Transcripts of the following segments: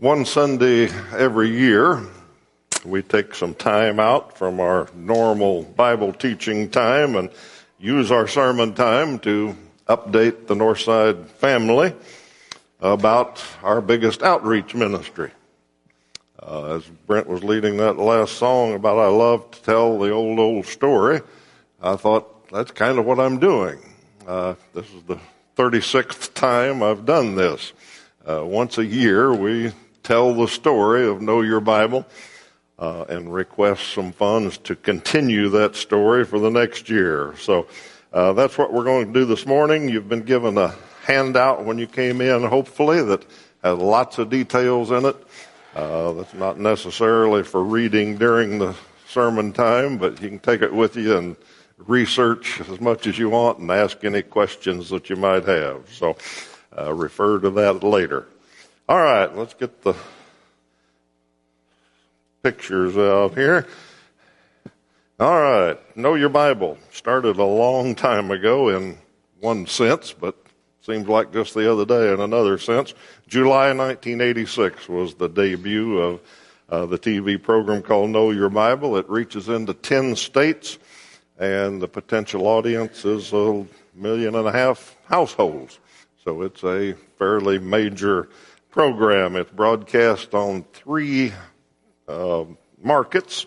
One Sunday every year, we take some time out from our normal Bible teaching time and use our sermon time to update the Northside family about our biggest outreach ministry. Uh, as Brent was leading that last song about I love to tell the old, old story, I thought that's kind of what I'm doing. Uh, this is the 36th time I've done this. Uh, once a year, we tell the story of Know Your Bible uh, and request some funds to continue that story for the next year. So uh, that's what we're going to do this morning. You've been given a handout when you came in, hopefully, that has lots of details in it. Uh, that's not necessarily for reading during the sermon time, but you can take it with you and research as much as you want and ask any questions that you might have. So uh, refer to that later. All right, let's get the pictures out here. All right, Know Your Bible started a long time ago in one sense, but seems like just the other day in another sense. July 1986 was the debut of uh, the TV program called Know Your Bible. It reaches into 10 states, and the potential audience is a million and a half households. So it's a fairly major program. It's broadcast on three uh, markets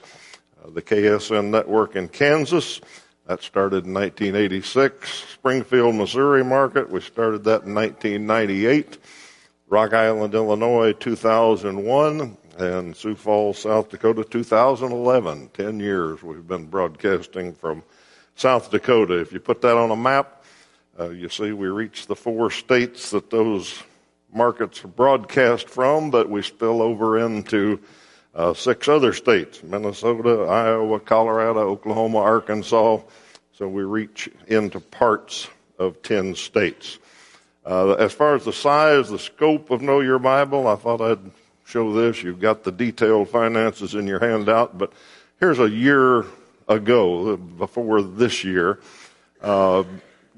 uh, the KSN network in Kansas. That started in 1986. Springfield, Missouri market. We started that in 1998. Rock Island, Illinois, 2001. And Sioux Falls, South Dakota, 2011. Ten years we've been broadcasting from South Dakota. If you put that on a map, uh, you see we reach the four states that those markets are broadcast from, but we spill over into uh, six other states Minnesota, Iowa, Colorado, Oklahoma, Arkansas. So we reach into parts of 10 states. Uh, as far as the size, the scope of Know Your Bible, I thought I'd show this. You've got the detailed finances in your handout, but here's a year ago, before this year, uh,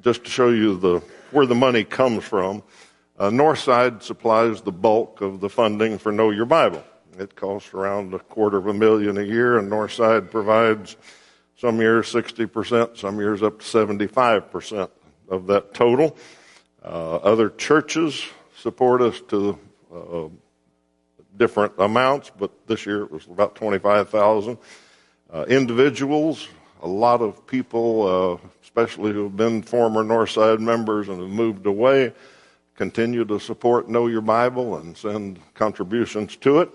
just to show you the where the money comes from. Uh, Northside supplies the bulk of the funding for Know Your Bible. It costs around a quarter of a million a year, and Northside provides some years 60%, some years up to 75% of that total. Uh, other churches support us to uh, different amounts, but this year it was about 25,000. Uh, individuals, a lot of people, uh, especially who have been former Northside members and have moved away, continue to support Know Your Bible and send contributions to it,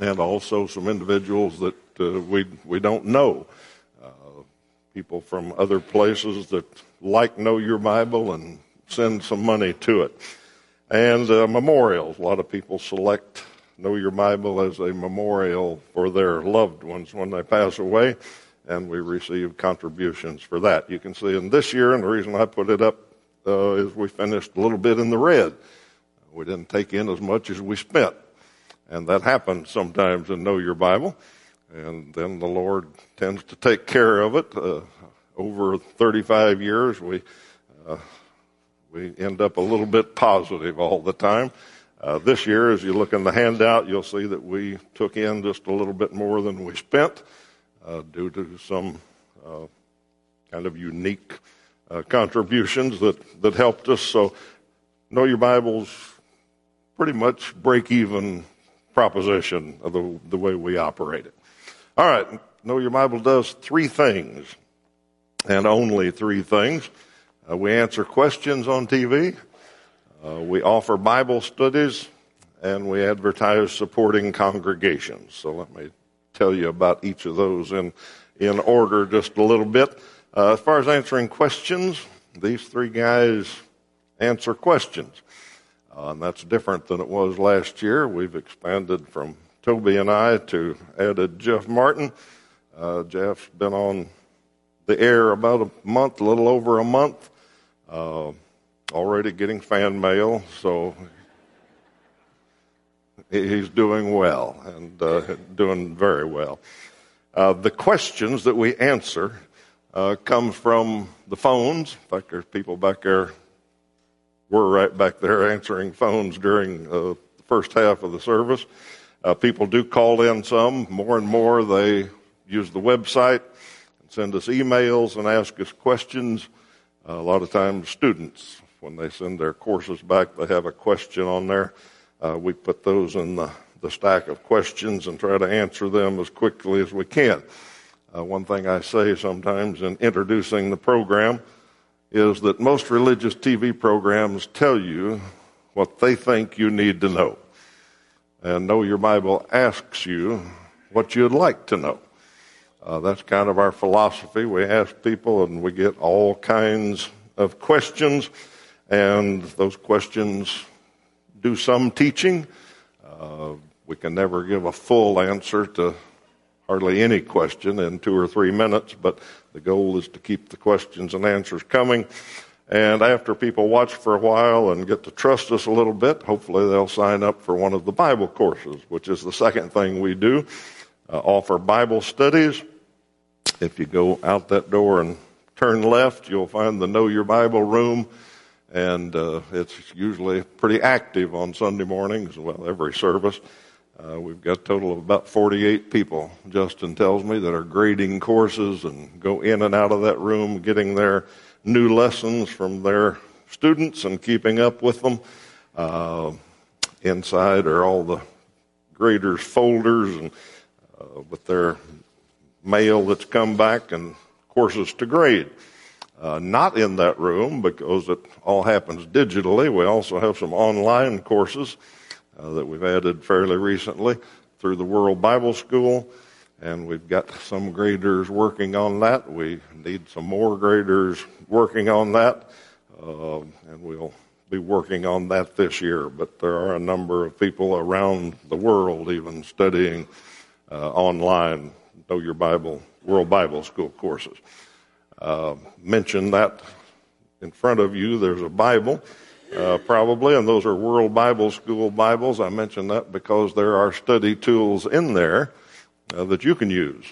and also some individuals that uh, we we don't know, uh, people from other places that like Know Your Bible and send some money to it, and uh, memorials. A lot of people select Know Your Bible as a memorial for their loved ones when they pass away, and we receive contributions for that. You can see in this year, and the reason I put it up uh, is we finished a little bit in the red. We didn't take in as much as we spent. And that happens sometimes in Know Your Bible. And then the Lord tends to take care of it. Uh, over 35 years, we, uh, we end up a little bit positive all the time. Uh, this year, as you look in the handout, you'll see that we took in just a little bit more than we spent uh, due to some uh, kind of unique uh, contributions that, that helped us. So, know your Bible's pretty much break even proposition of the, the way we operate it. All right, know your Bible does three things, and only three things. Uh, we answer questions on TV, uh, we offer Bible studies, and we advertise supporting congregations. So let me tell you about each of those in, in order just a little bit. Uh, as far as answering questions, these three guys answer questions. Uh, and that's different than it was last year. We've expanded from Toby and I to added Jeff Martin. Uh, Jeff's been on the air about a month, a little over a month, uh, already getting fan mail, so he's doing well and uh, doing very well. Uh, the questions that we answer uh, come from the phones. In fact, there's people back there, were right back there answering phones during uh, the first half of the service. Uh, people do call in some. More and more, they use the website and send us emails and ask us questions. Uh, a lot of times, students, when they send their courses back, they have a question on there. Uh, we put those in the, the stack of questions and try to answer them as quickly as we can. Uh, one thing I say sometimes in introducing the program is that most religious TV programs tell you what they think you need to know. And Know Your Bible asks you what you'd like to know. Uh, that's kind of our philosophy. We ask people and we get all kinds of questions, and those questions do some teaching. Uh, we can never give a full answer to hardly any question in two or three minutes, but the goal is to keep the questions and answers coming. And after people watch for a while and get to trust us a little bit, hopefully they'll sign up for one of the Bible courses, which is the second thing we do. Uh, offer Bible studies. If you go out that door and turn left, you'll find the Know Your Bible room. And uh, it's usually pretty active on Sunday mornings, well, every service. Uh, we've got a total of about 48 people, Justin tells me, that are grading courses and go in and out of that room, getting their new lessons from their students and keeping up with them. Uh, inside are all the graders' folders and uh, with their mail that's come back and courses to grade. Uh, not in that room because it all happens digitally. We also have some online courses uh, that we've added fairly recently through the World Bible School, and we've got some graders working on that. We need some more graders working on that, uh, and we'll be working on that this year. But there are a number of people around the world even studying uh, online Know Your Bible, World Bible School courses. Uh, mention that in front of you. There's a Bible uh, probably, and those are World Bible School Bibles. I mention that because there are study tools in there uh, that you can use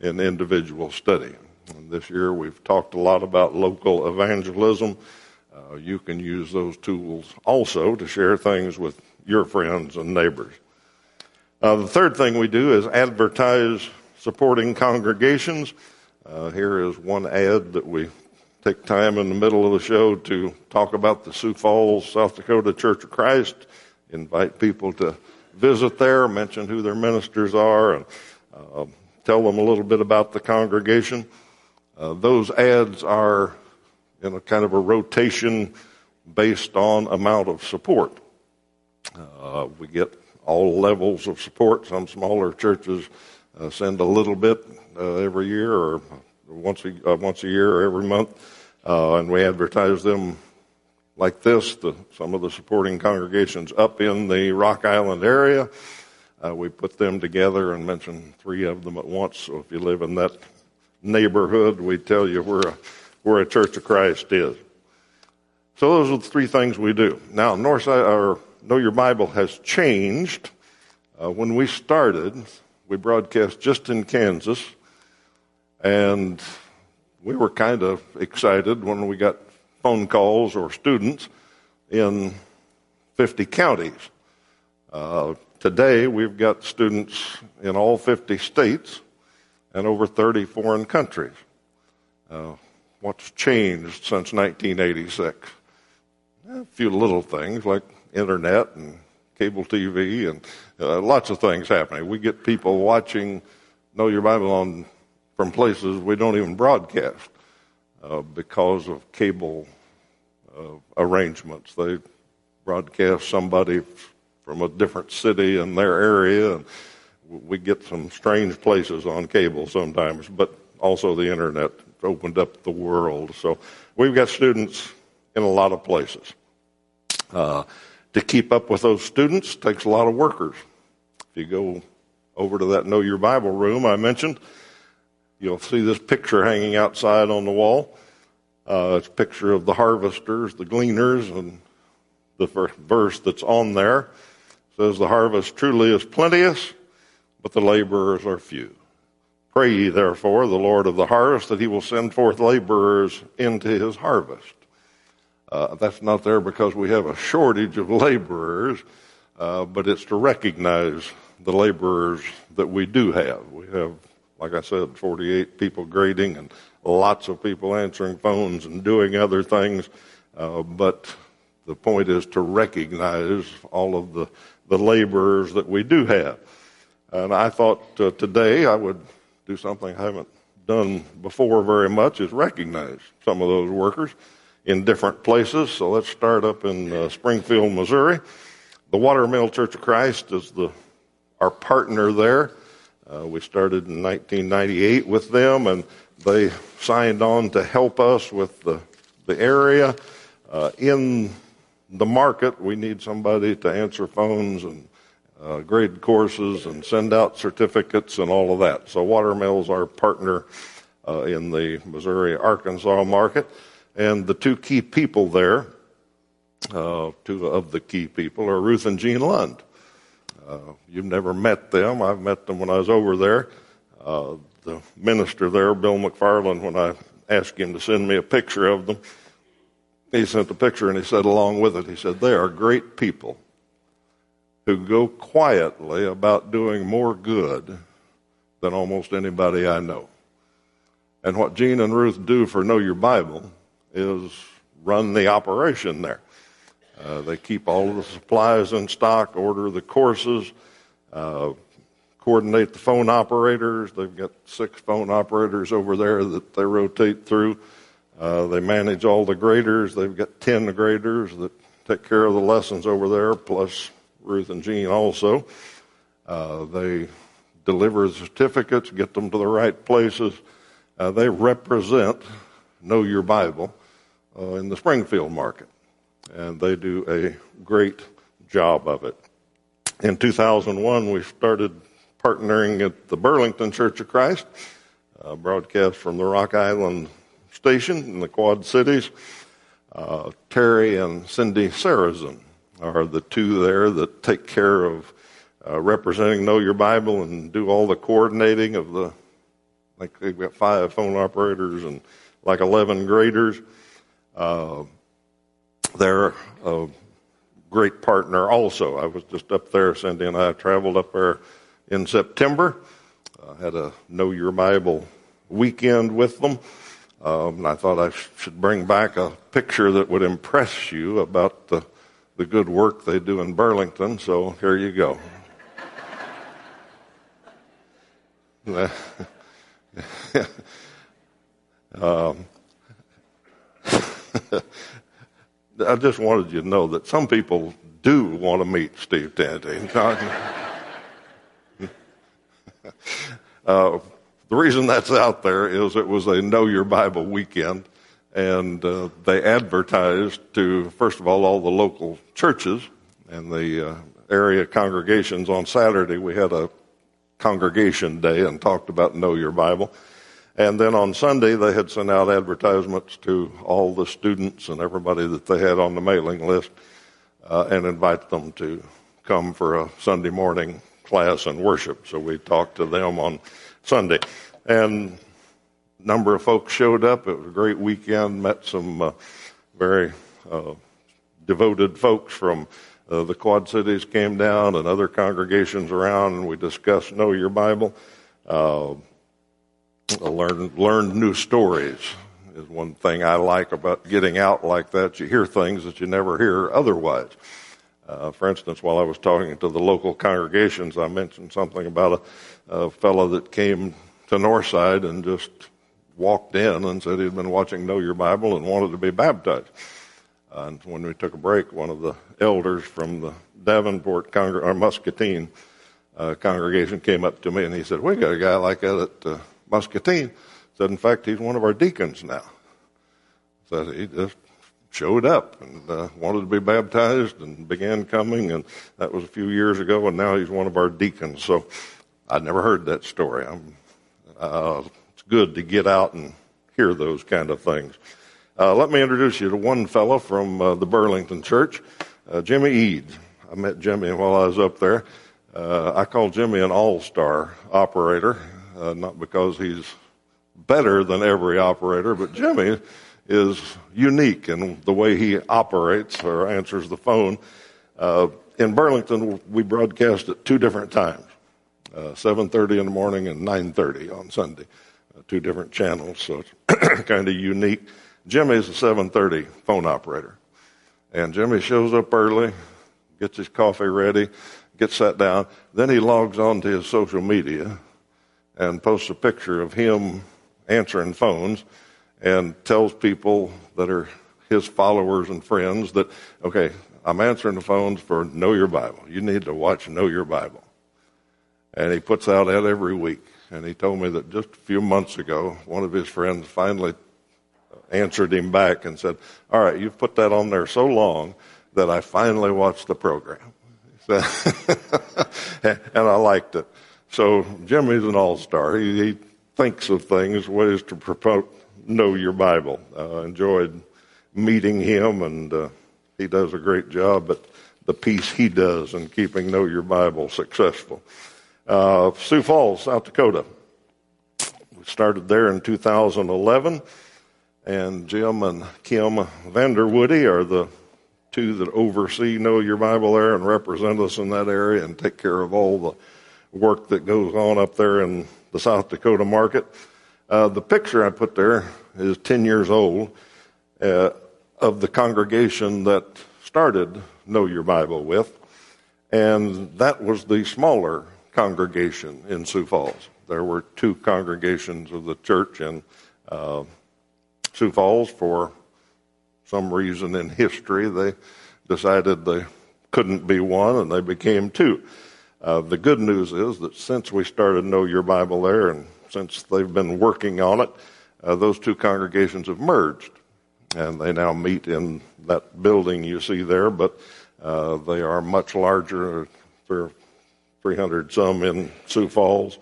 in individual study. And this year we've talked a lot about local evangelism. Uh, you can use those tools also to share things with your friends and neighbors. Uh, the third thing we do is advertise supporting congregations. Uh, here is one ad that we take time in the middle of the show to talk about the Sioux Falls, South Dakota Church of Christ, invite people to visit there, mention who their ministers are, and uh, tell them a little bit about the congregation. Uh, those ads are in a kind of a rotation based on amount of support. Uh, we get all levels of support. Some smaller churches uh, send a little bit uh, every year or once a, uh, once a year or every month. Uh, and we advertise them like this to some of the supporting congregations up in the Rock Island area. Uh, we put them together and mention three of them at once. So if you live in that neighborhood, we tell you where a, where a Church of Christ is. So those are the three things we do. Now, Northside, or Know Your Bible has changed. Uh, when we started, we broadcast just in Kansas, and we were kind of excited when we got phone calls or students in 50 counties. Uh, today, we've got students in all 50 states and over 30 foreign countries. Uh, what's changed since 1986? A few little things like internet and cable TV and uh, lots of things happening. We get people watching Know Your Bible on from places we don't even broadcast uh, because of cable uh, arrangements. They broadcast somebody from a different city in their area, and we get some strange places on cable sometimes, but also the internet opened up the world. So we've got students in a lot of places. Uh, to keep up with those students takes a lot of workers. If you go over to that Know Your Bible room I mentioned, You'll see this picture hanging outside on the wall. Uh, it's a picture of the harvesters, the gleaners, and the verse that's on there says, The harvest truly is plenteous, but the laborers are few. Pray ye therefore the Lord of the harvest that he will send forth laborers into his harvest. Uh, that's not there because we have a shortage of laborers. uh, but it's to recognize the laborers that we do have. We have, like I said, 48 people grading and lots of people answering phones and doing other things. Uh, but the point is to recognize all of the, the laborers that we do have. And I thought uh, today I would do something I haven't done before very much is recognize some of those workers in different places. So let's start up in uh, Springfield, Missouri. The Watermill Church of Christ is the our partner there. Uh, we started in 1998 with them, and they signed on to help us with the the area. Uh, in the market, we need somebody to answer phones and uh, grade courses and send out certificates and all of that. So Watermill's our partner uh, in the Missouri Arkansas market. And the two key people there, uh, two of the key people, are Ruth and Jean Lund. Uh, you've never met them. I've met them when I was over there. Uh, the minister there, Bill McFarland, when I asked him to send me a picture of them, he sent the picture and he said along with it, he said, they are great people who go quietly about doing more good than almost anybody I know. And what Jean and Ruth do for Know Your Bible is run the operation there. Uh, they keep all of the supplies in stock, order the courses, uh, coordinate the phone operators. They've got six phone operators over there that they rotate through. Uh, they manage all the graders. They've got 10 graders that take care of the lessons over there, plus Ruth and Jean also. Uh, they deliver the certificates, get them to the right places. Uh, they represent Know Your Bible uh, in the Springfield market, and they do a great job of it. In 2001, we started partnering at the Burlington Church of Christ, uh, broadcast from the Rock Island station in the Quad Cities. Uh, Terry and Cindy Sarazin are the two there that take care of uh, representing Know Your Bible and do all the coordinating of the, like they've got five phone operators and like 11 graders. They're a great partner also. I was just up there, Cindy and I traveled up there in September. I had a Know Your Bible weekend with them. Um, and I thought I should bring back a picture that would impress you about the the good work they do in Burlington, so here you go. um, I just wanted you to know that some people do want to meet Steve Tanty. uh, the reason that's out there is it was a Know Your Bible weekend and uh, they advertised to, first of all, all the local churches and the uh, area congregations. On Saturday, we had a congregation day and talked about Know Your Bible. And then on Sunday, they had sent out advertisements to all the students and everybody that they had on the mailing list uh, and invite them to come for a Sunday morning class and worship. So we talked to them on Sunday. And a number of folks showed up. It was a great weekend. Met some uh, very uh, devoted folks from uh, the Quad Cities came down and other congregations around, and we discussed Know Your Bible. Uh, learned learned new stories is one thing I like about getting out like that. You hear things that you never hear otherwise. Uh, for instance, while I was talking to the local congregations, I mentioned something about a, a fellow that came to Northside and just walked in and said he'd been watching Know Your Bible and wanted to be baptized. And when we took a break, one of the elders from the Davenport Congre- or Muscatine uh, congregation came up to me and he said, "We got a guy like that at uh, Muscatine." Said, "In fact, he's one of our deacons now." Said he just showed up and uh, wanted to be baptized and began coming, and that was a few years ago, and now he's one of our deacons. So I'd never heard that story. Uh, it's good to get out and hear those kind of things. Uh, let me introduce you to one fellow from uh, the Burlington Church, uh, Jimmy Eads. I met Jimmy while I was up there. Uh, I call Jimmy an all-star operator, uh, not because he's better than every operator, but Jimmy is unique in the way he operates or answers the phone. Uh, in Burlington, we broadcast at two different times, uh, 7.30 in the morning and 9.30 on Sunday, uh, two different channels, so it's kind of unique. Jimmy's a 7.30 phone operator. And Jimmy shows up early, gets his coffee ready, gets sat down. Then he logs on to his social media and posts a picture of him answering phones and tells people that are his followers and friends that, okay, I'm answering the phones for Know Your Bible. You need to watch Know Your Bible. And he puts out that every week. And he told me that just a few months ago, one of his friends finally answered him back and said, All right, you've put that on there so long that I finally watched the program. and I liked it. So Jimmy's an all star. He, he, thinks of things, ways to promote, know your Bible. Uh, enjoyed meeting him, and uh, he does a great job at the piece he does in keeping Know Your Bible successful. Uh, Sioux Falls, South Dakota. We started there in 2011, and Jim and Kim Vanderwoody are the two that oversee Know Your Bible there and represent us in that area and take care of all the work that goes on up there in the South Dakota market. Uh, the picture I put there is 10 years old uh, of the congregation that started Know Your Bible with, and that was the smaller congregation in Sioux Falls. There were two congregations of the church in uh, Sioux Falls for some reason in history, they decided they couldn't be one and they became two. Uh, the good news is that since we started Know Your Bible there and since they've been working on it, uh, those two congregations have merged. And they now meet in that building you see there, but uh, they are much larger. There are 300 some in Sioux Falls,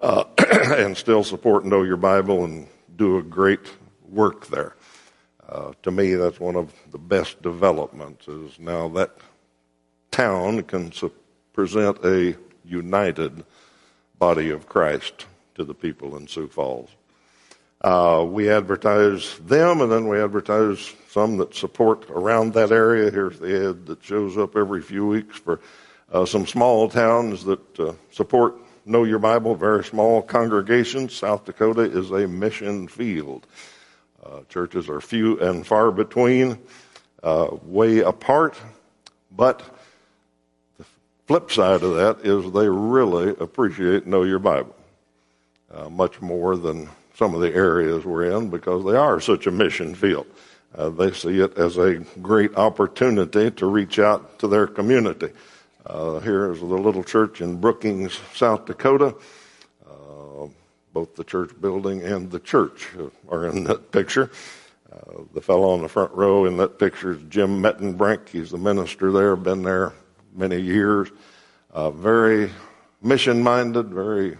uh, and still support Know Your Bible and do a great work there. Uh, to me, that's one of the best developments. Is now that town can su- present a united body of Christ to the people in Sioux Falls. Uh, we advertise them, and then we advertise some that support around that area. Here's the ad that shows up every few weeks for uh, some small towns that uh, support Know Your Bible, very small congregations. South Dakota is a mission field. Uh, churches are few and far between, uh, way apart, but flip side of that is they really appreciate Know Your Bible uh, much more than some of the areas we're in because they are such a mission field. Uh, they see it as a great opportunity to reach out to their community. Uh, here is the little church in Brookings, South Dakota both the church building and the church are in that picture. Uh, the fellow on the front row in that picture is Jim Mettenbrink. He's the minister there, been there many years. Uh, very mission minded, very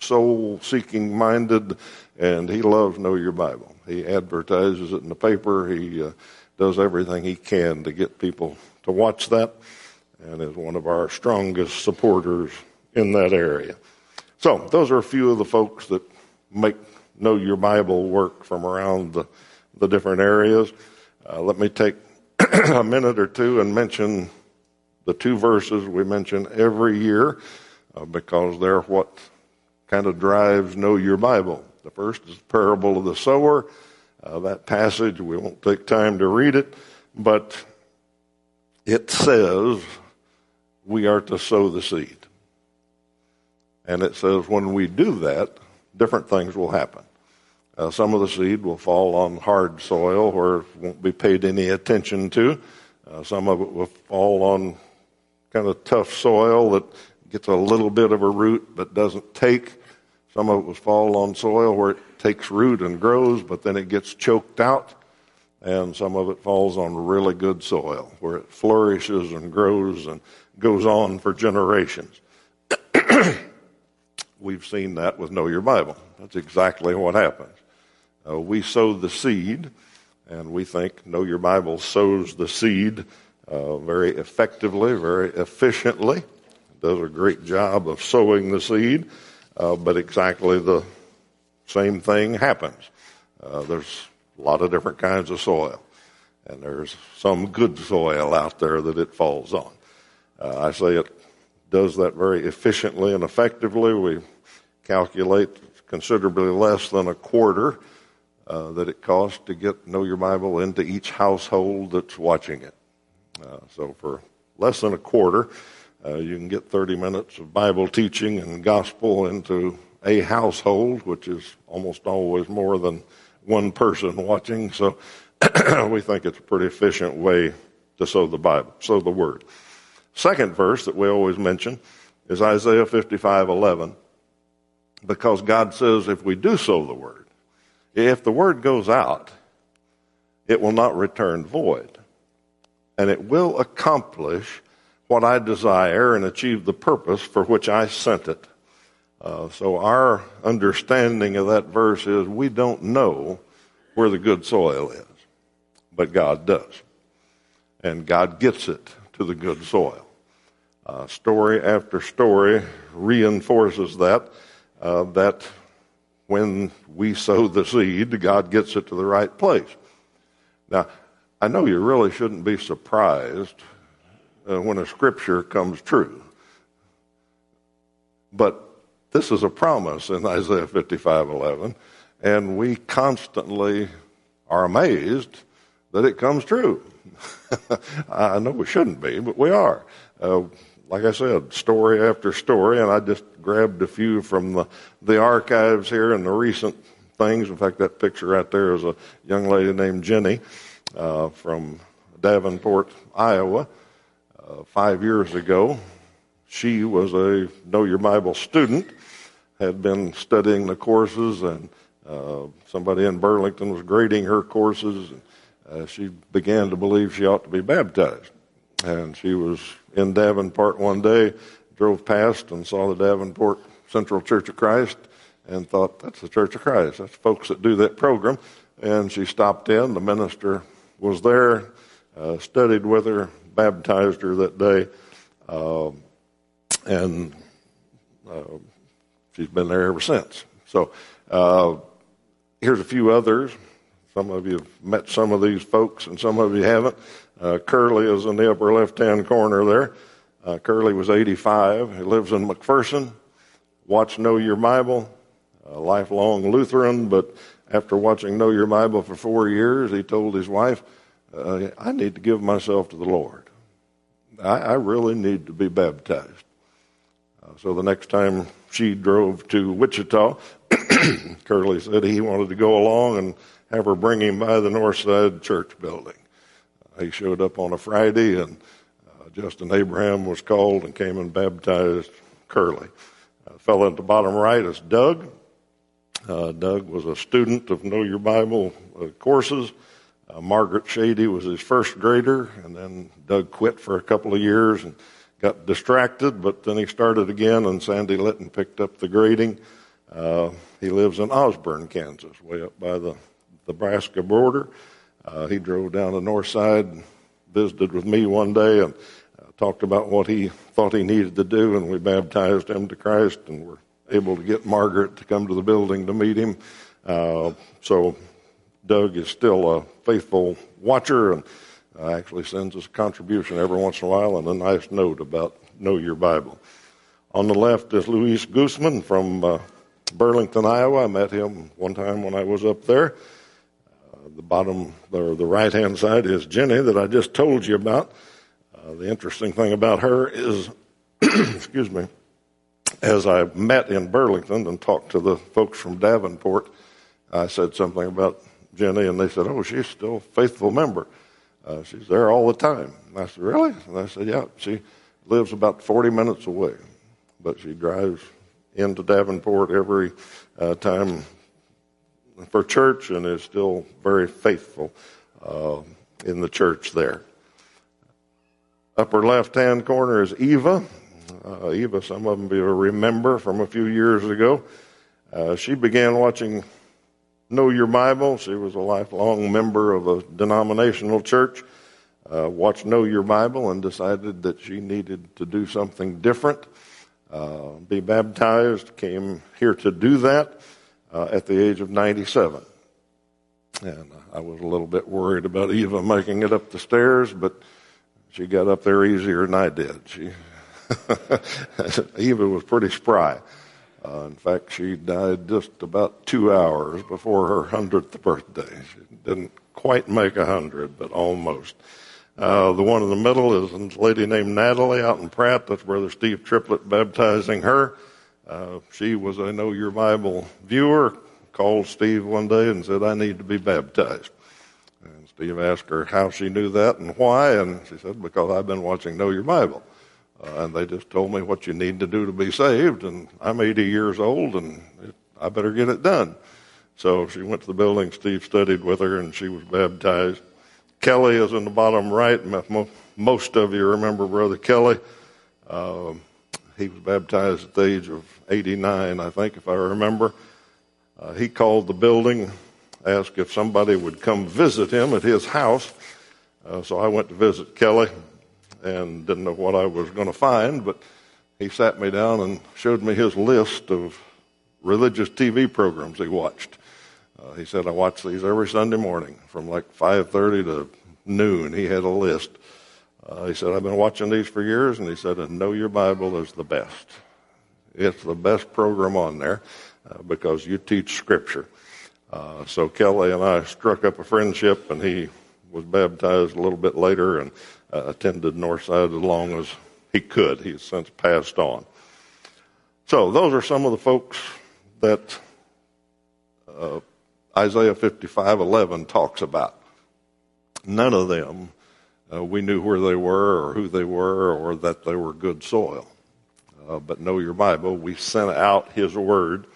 soul seeking minded, and he loves Know Your Bible. He advertises it in the paper. He uh, does everything he can to get people to watch that, and is one of our strongest supporters in that area. So, those are a few of the folks that make Know Your Bible work from around the, the different areas. Uh, let me take a minute or two and mention the two verses we mention every year uh, because they're what kind of drives Know Your Bible. The first is the parable of the sower. Uh, that passage, we won't take time to read it, but it says we are to sow the seed. And it says when we do that, different things will happen. Uh, some of the seed will fall on hard soil where it won't be paid any attention to. Uh, some of it will fall on kind of tough soil that gets a little bit of a root but doesn't take. Some of it will fall on soil where it takes root and grows, but then it gets choked out. And some of it falls on really good soil where it flourishes and grows and goes on for generations. We've seen that with Know Your Bible. That's exactly what happens. Uh, we sow the seed, and we think Know Your Bible sows the seed uh, very effectively, very efficiently. Does a great job of sowing the seed, uh, but exactly the same thing happens. Uh, there's a lot of different kinds of soil, and there's some good soil out there that it falls on. Uh, I say it does that very efficiently and effectively. We calculate considerably less than a quarter uh, that it costs to get Know Your Bible into each household that's watching it. Uh, so for less than a quarter, uh, you can get 30 minutes of Bible teaching and gospel into a household, which is almost always more than one person watching. So we think it's a pretty efficient way to sow the Bible, sow the Word. Second verse that we always mention is Isaiah 55:11, because God says if we do sow the Word, if the Word goes out, it will not return void, and it will accomplish what I desire and achieve the purpose for which I sent it. Uh, so our understanding of that verse is we don't know where the good soil is, but God does. And God gets it to the good soil. Uh, story after story reinforces that, uh, that when we sow the seed, God gets it to the right place. Now, I know you really shouldn't be surprised uh, when a scripture comes true. But this is a promise in Isaiah 55:11, and we constantly are amazed that it comes true. I know we shouldn't be, but we are. Uh, like I said, story after story, and I just grabbed a few from the, the archives here and the recent things. In fact, that picture right there is a young lady named Jenny uh, from Davenport, Iowa uh, five years ago. She was a Know Your Bible student, had been studying the courses, and uh, somebody in Burlington was grading her courses. And, uh, she began to believe she ought to be baptized. And she was in Davenport one day, drove past and saw the Davenport Central Church of Christ, and thought, that's the Church of Christ. That's folks that do that program. And she stopped in. The minister was there, uh, studied with her, baptized her that day, uh, and she's been there ever since. So uh, here's a few others. Some of you have met some of these folks, and some of you haven't. Uh, Curly is in the upper left-hand corner there. Uh, Curly was 85. He lives in McPherson. Watch Know Your Bible, a lifelong Lutheran, but after watching Know Your Bible for four years, he told his wife, uh, I need to give myself to the Lord. I, I really need to be baptized. Uh, so the next time she drove to Wichita, Curly said he wanted to go along and have her bring him by the North Side Church building. Uh, he showed up on a Friday, and uh, Justin Abraham was called and came and baptized Curly. Uh, fellow at the bottom right is Doug. Uh, Doug was a student of Know Your Bible uh, courses. Uh, Margaret Shady was his first grader, and then Doug quit for a couple of years and got distracted, but then he started again, and Sandy Litton picked up the grading. Uh, he lives in Osborne, Kansas, way up by the Nebraska border. Uh, he drove down the north side, and visited with me one day, and uh, talked about what he thought he needed to do, and we baptized him to Christ, and were able to get Margaret to come to the building to meet him. Uh, so Doug is still a faithful watcher and uh, actually sends us a contribution every once in a while and a nice note about Know Your Bible. On the left is Luis Guzman from uh, Burlington, Iowa. I met him one time when I was up there. Uh, the bottom, or the right hand side is Jenny that I just told you about. Uh, the interesting thing about her is, excuse me, as I met in Burlington and talked to the folks from Davenport, I said something about Jenny, and they said, "Oh, she's still a faithful member. Uh, she's there all the time." And I said, "Really?" And I said, "Yeah, she lives about 40 minutes away, but she drives into Davenport every uh, time for church and is still very faithful uh, in the church there." Upper left-hand corner is Eva. Uh, Eva, some of them will remember from a few years ago. Uh, she began watching Know Your Bible. She was a lifelong member of a denominational church. Uh, watched Know Your Bible and decided that she needed to do something different, uh, be baptized. Came here to do that uh, at the age of 97. And I was a little bit worried about Eva making it up the stairs, but she got up there easier than I did. She Eva was pretty spry. Uh, in fact, she died just about two hours before her hundredth birthday. She didn't quite make a hundred, but almost. Uh, the one in the middle is a lady named Natalie out in Pratt. That's Brother Steve Triplett baptizing her. Uh, she was a Know Your Bible viewer, called Steve one day and said, I need to be baptized. And Steve asked her how she knew that and why, and she said, Because I've been watching Know Your Bible. Uh, and they just told me what you need to do to be saved, and I'm 80 years old, and it, I better get it done. So she went to the building. Steve studied with her, and she was baptized. Kelly is in the bottom right. Most of you remember Brother Kelly. Uh, he was baptized at the age of 89, I think, if I remember. Uh, he called the building, asked if somebody would come visit him at his house. Uh, so I went to visit Kelly and didn't know what I was going to find, but he sat me down and showed me his list of religious TV programs he watched. Uh, he said, I watch these every Sunday morning from like 5.30 to noon. He had a list. Uh, he said, I've been watching these for years, and he said, and Know Your Bible is the best. It's the best program on there uh, because you teach Scripture. Uh, so Kelly and I struck up a friendship, and he was baptized a little bit later and uh, attended Northside as long as he could. He's since passed on. So those are some of the folks that uh, Isaiah 55:11 talks about. None of them uh, we knew where they were or who they were or that they were good soil. Uh, but know your Bible. We sent out His Word,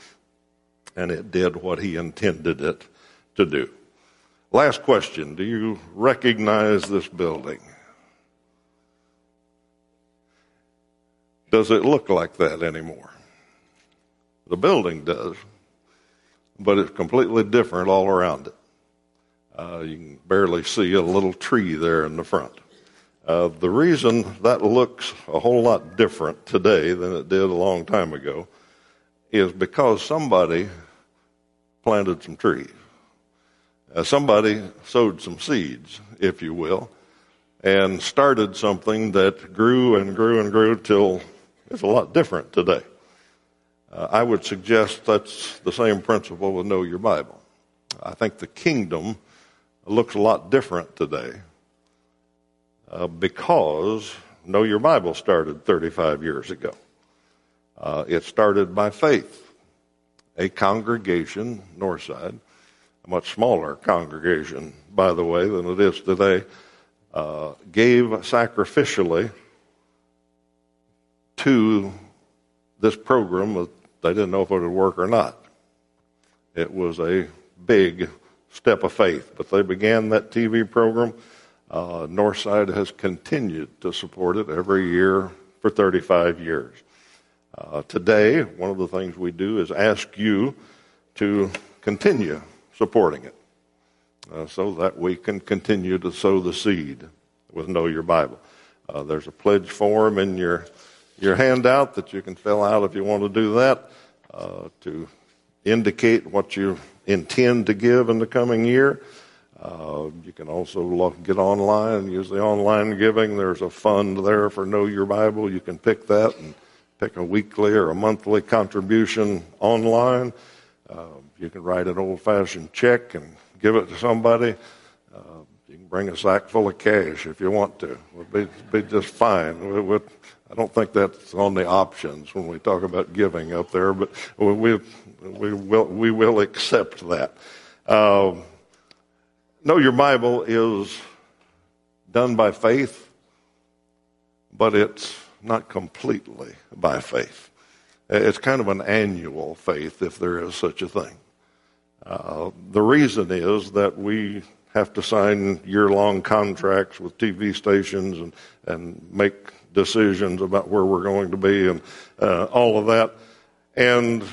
and it did what He intended it to do. Last question Do you recognize this building? Does it look like that anymore? The building does but it's completely different all around it. Uh, you can barely see a little tree there in the front. Uh, the reason that looks a whole lot different today than it did a long time ago is because somebody planted some trees. Uh, somebody sowed some seeds, if you will, and started something that grew and grew and grew till it's a lot different today. Uh, I would suggest that's the same principle with Know Your Bible. I think the kingdom looks a lot different today uh, because Know Your Bible started 35 years ago. Uh, it started by faith. A congregation, Northside, a much smaller congregation, by the way, than it is today, uh, gave sacrificially to this program they didn't know if it would work or not. It was a big step of faith, but they began that TV program. Uh, Northside has continued to support it every year for 35 years. Uh, today, one of the things we do is ask you to continue supporting it uh, so that we can continue to sow the seed with Know Your Bible. Uh, there's a pledge form in your your handout that you can fill out if you want to do that uh, to indicate what you intend to give in the coming year. Uh, you can also look, get online and use the online giving. There's a fund there for Know Your Bible. You can pick that and pick a weekly or a monthly contribution online. Uh, you can write an old fashioned check and give it to somebody. Uh, you can bring a sack full of cash if you want to. It'll be, be just fine. We, we, I don't think that's on the options when we talk about giving up there, but we, we, will, we will accept that. Uh, know your Bible is done by faith, but it's not completely by faith. It's kind of an annual faith, if there is such a thing. Uh, the reason is that we have to sign year long contracts with TV stations and, and make decisions about where we're going to be and uh, all of that. And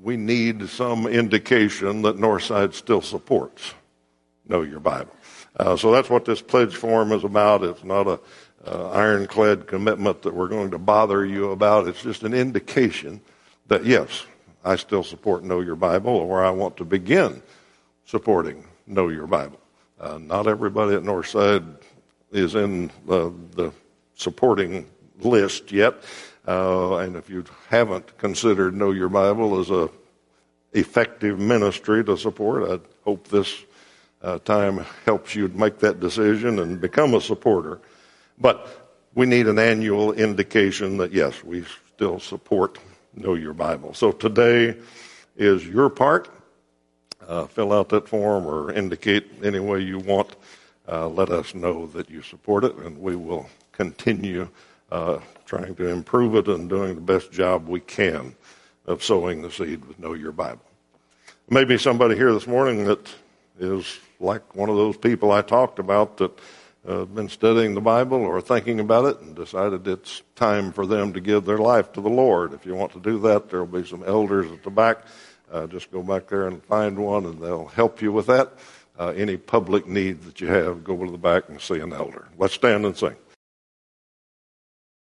we need some indication that Northside still supports Know Your Bible. Uh, so that's what this pledge form is about. It's not a uh, ironclad commitment that we're going to bother you about. It's just an indication that yes, I still support Know Your Bible, or I want to begin supporting Know Your Bible. Uh, not everybody at Northside is in the supporting list yet. Uh, and if you haven't considered Know Your Bible as a effective ministry to support, I hope this uh, time helps you make that decision and become a supporter. But we need an annual indication that yes, we still support Know Your Bible. So today is your part. Uh, fill out that form or indicate any way you want. Uh, let us know that you support it, and we will continue uh, trying to improve it and doing the best job we can of sowing the seed with Know Your Bible. Maybe somebody here this morning that is like one of those people I talked about that uh, been studying the Bible or thinking about it and decided it's time for them to give their life to the Lord. If you want to do that, there will be some elders at the back. Uh, just go back there and find one, and they'll help you with that. Uh, any public need that you have, go to the back and see an elder. Let's stand and sing.